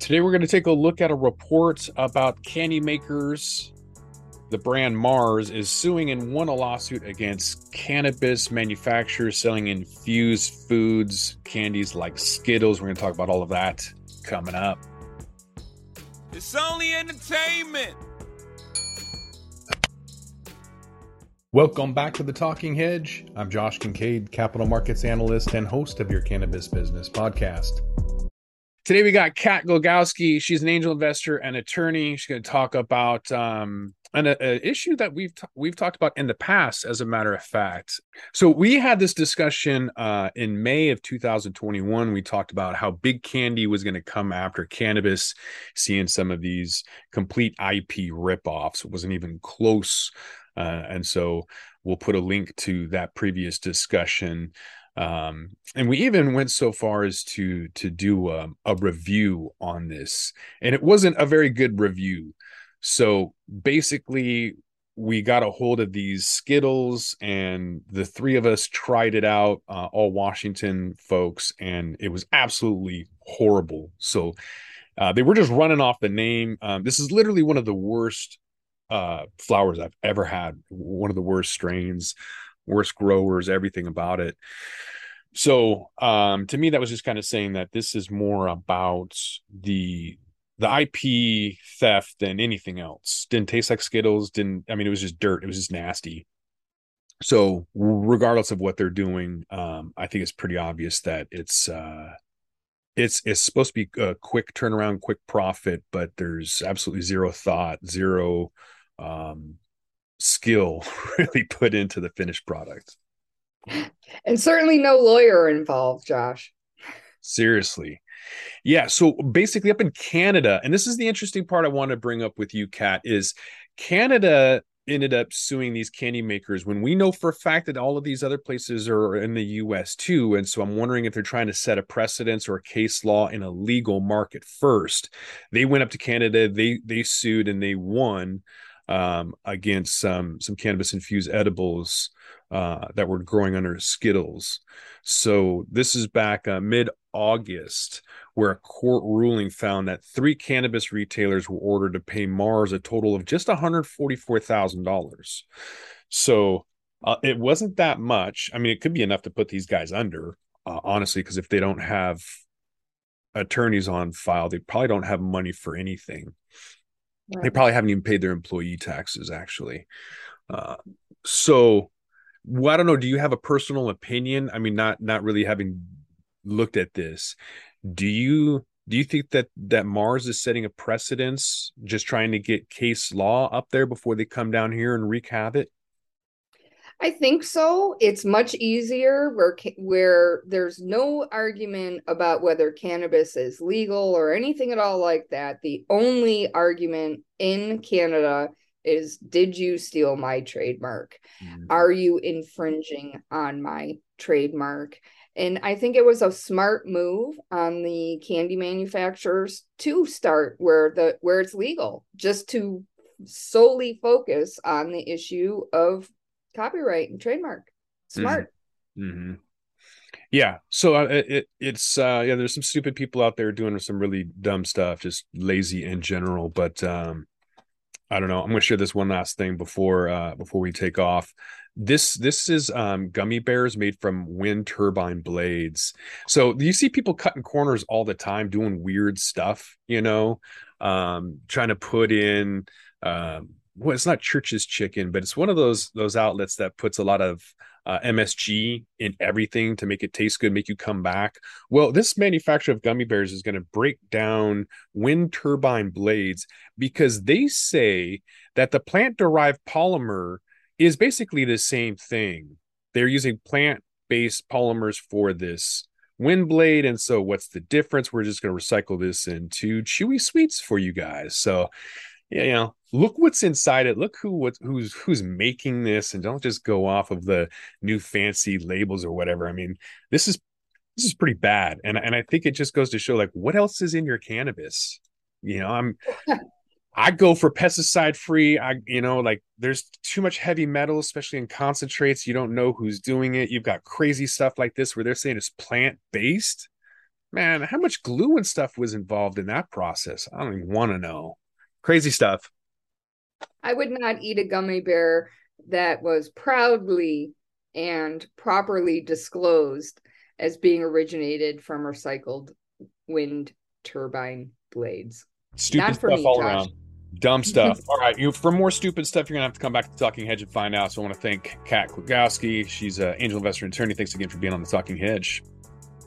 Today, we're going to take a look at a report about candy makers. The brand Mars is suing and won a lawsuit against cannabis manufacturers selling infused foods, candies like Skittles. We're going to talk about all of that coming up. It's only entertainment. Welcome back to the Talking Hedge. I'm Josh Kincaid, capital markets analyst and host of your cannabis business podcast. Today we got Kat Glogowski. She's an angel investor and attorney. She's going to talk about um, an a, a issue that we've t- we've talked about in the past. As a matter of fact, so we had this discussion uh, in May of 2021. We talked about how big candy was going to come after cannabis, seeing some of these complete IP ripoffs. It wasn't even close, uh, and so we'll put a link to that previous discussion um, and we even went so far as to to do a, a review on this and it wasn't a very good review. So basically we got a hold of these skittles and the three of us tried it out uh, all washington folks and it was absolutely horrible. So uh, they were just running off the name. Um, this is literally one of the worst uh, flowers i've ever had one of the worst strains worst growers, everything about it. So um, to me, that was just kind of saying that this is more about the the IP theft than anything else. Didn't taste like Skittles. Didn't I mean it was just dirt. It was just nasty. So regardless of what they're doing, um, I think it's pretty obvious that it's uh, it's it's supposed to be a quick turnaround, quick profit, but there's absolutely zero thought, zero um, skill really put into the finished product. And certainly no lawyer involved, Josh. Seriously. Yeah. So basically, up in Canada, and this is the interesting part I want to bring up with you, Kat, is Canada ended up suing these candy makers when we know for a fact that all of these other places are in the US too. And so I'm wondering if they're trying to set a precedence or a case law in a legal market first. They went up to Canada, they they sued and they won um, against some some cannabis infused edibles uh, that were growing under Skittles. So this is back uh, mid August, where a court ruling found that three cannabis retailers were ordered to pay Mars a total of just one hundred forty four thousand dollars. So uh, it wasn't that much. I mean, it could be enough to put these guys under, uh, honestly, because if they don't have attorneys on file, they probably don't have money for anything. They probably haven't even paid their employee taxes, actually. Uh, so, well, I don't know. Do you have a personal opinion? I mean, not not really having looked at this. Do you do you think that that Mars is setting a precedence, just trying to get case law up there before they come down here and wreak havoc? I think so. It's much easier where where there's no argument about whether cannabis is legal or anything at all like that. The only argument in Canada is did you steal my trademark? Mm-hmm. Are you infringing on my trademark? And I think it was a smart move on the candy manufacturers to start where the where it's legal, just to solely focus on the issue of copyright and trademark. Mm-hmm. Smart. Mm-hmm. Yeah. So uh, it, it's uh yeah, there's some stupid people out there doing some really dumb stuff, just lazy in general. But um I don't know. I'm gonna share this one last thing before uh before we take off. This this is um gummy bears made from wind turbine blades. So you see people cutting corners all the time doing weird stuff, you know, um trying to put in um well, it's not Church's Chicken, but it's one of those those outlets that puts a lot of uh, MSG in everything to make it taste good, make you come back. Well, this manufacturer of gummy bears is going to break down wind turbine blades because they say that the plant derived polymer is basically the same thing. They're using plant based polymers for this wind blade. And so, what's the difference? We're just going to recycle this into chewy sweets for you guys. So, you know, look what's inside it. Look who what who's who's making this, and don't just go off of the new fancy labels or whatever. I mean, this is this is pretty bad, and and I think it just goes to show like what else is in your cannabis. You know, I'm I go for pesticide free. I you know like there's too much heavy metal, especially in concentrates. You don't know who's doing it. You've got crazy stuff like this where they're saying it's plant based. Man, how much glue and stuff was involved in that process? I don't even want to know. Crazy stuff. I would not eat a gummy bear that was proudly and properly disclosed as being originated from recycled wind turbine blades. Stupid Not stuff me, all Josh. around. Dumb stuff. all right, you for more stupid stuff, you're gonna have to come back to the Talking Hedge and find out. So I want to thank Kat Klugowski. She's an angel investor and attorney. Thanks again for being on the Talking Hedge.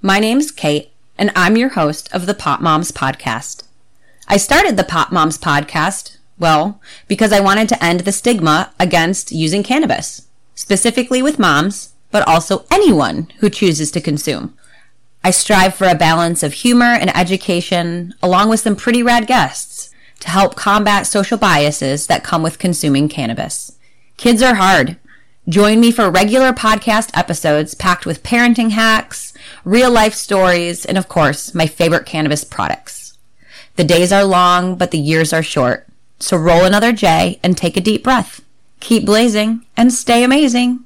my name's Kate, and I'm your host of the Pop Moms Podcast. I started the Pop Moms Podcast, well, because I wanted to end the stigma against using cannabis, specifically with moms, but also anyone who chooses to consume. I strive for a balance of humor and education, along with some pretty rad guests, to help combat social biases that come with consuming cannabis. Kids are hard. Join me for regular podcast episodes packed with parenting hacks, real life stories, and of course, my favorite cannabis products. The days are long, but the years are short. So roll another J and take a deep breath. Keep blazing and stay amazing.